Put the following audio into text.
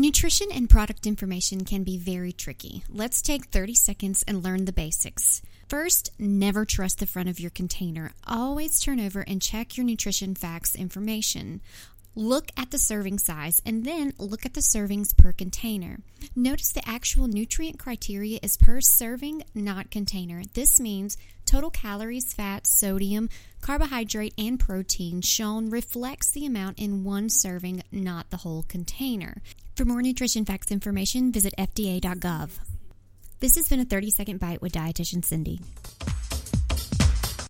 Nutrition and product information can be very tricky. Let's take 30 seconds and learn the basics. First, never trust the front of your container. Always turn over and check your nutrition facts information. Look at the serving size and then look at the servings per container. Notice the actual nutrient criteria is per serving, not container. This means total calories, fat, sodium, carbohydrate, and protein shown reflects the amount in one serving, not the whole container. For more nutrition facts information, visit FDA.gov. This has been a 30 second bite with dietitian Cindy.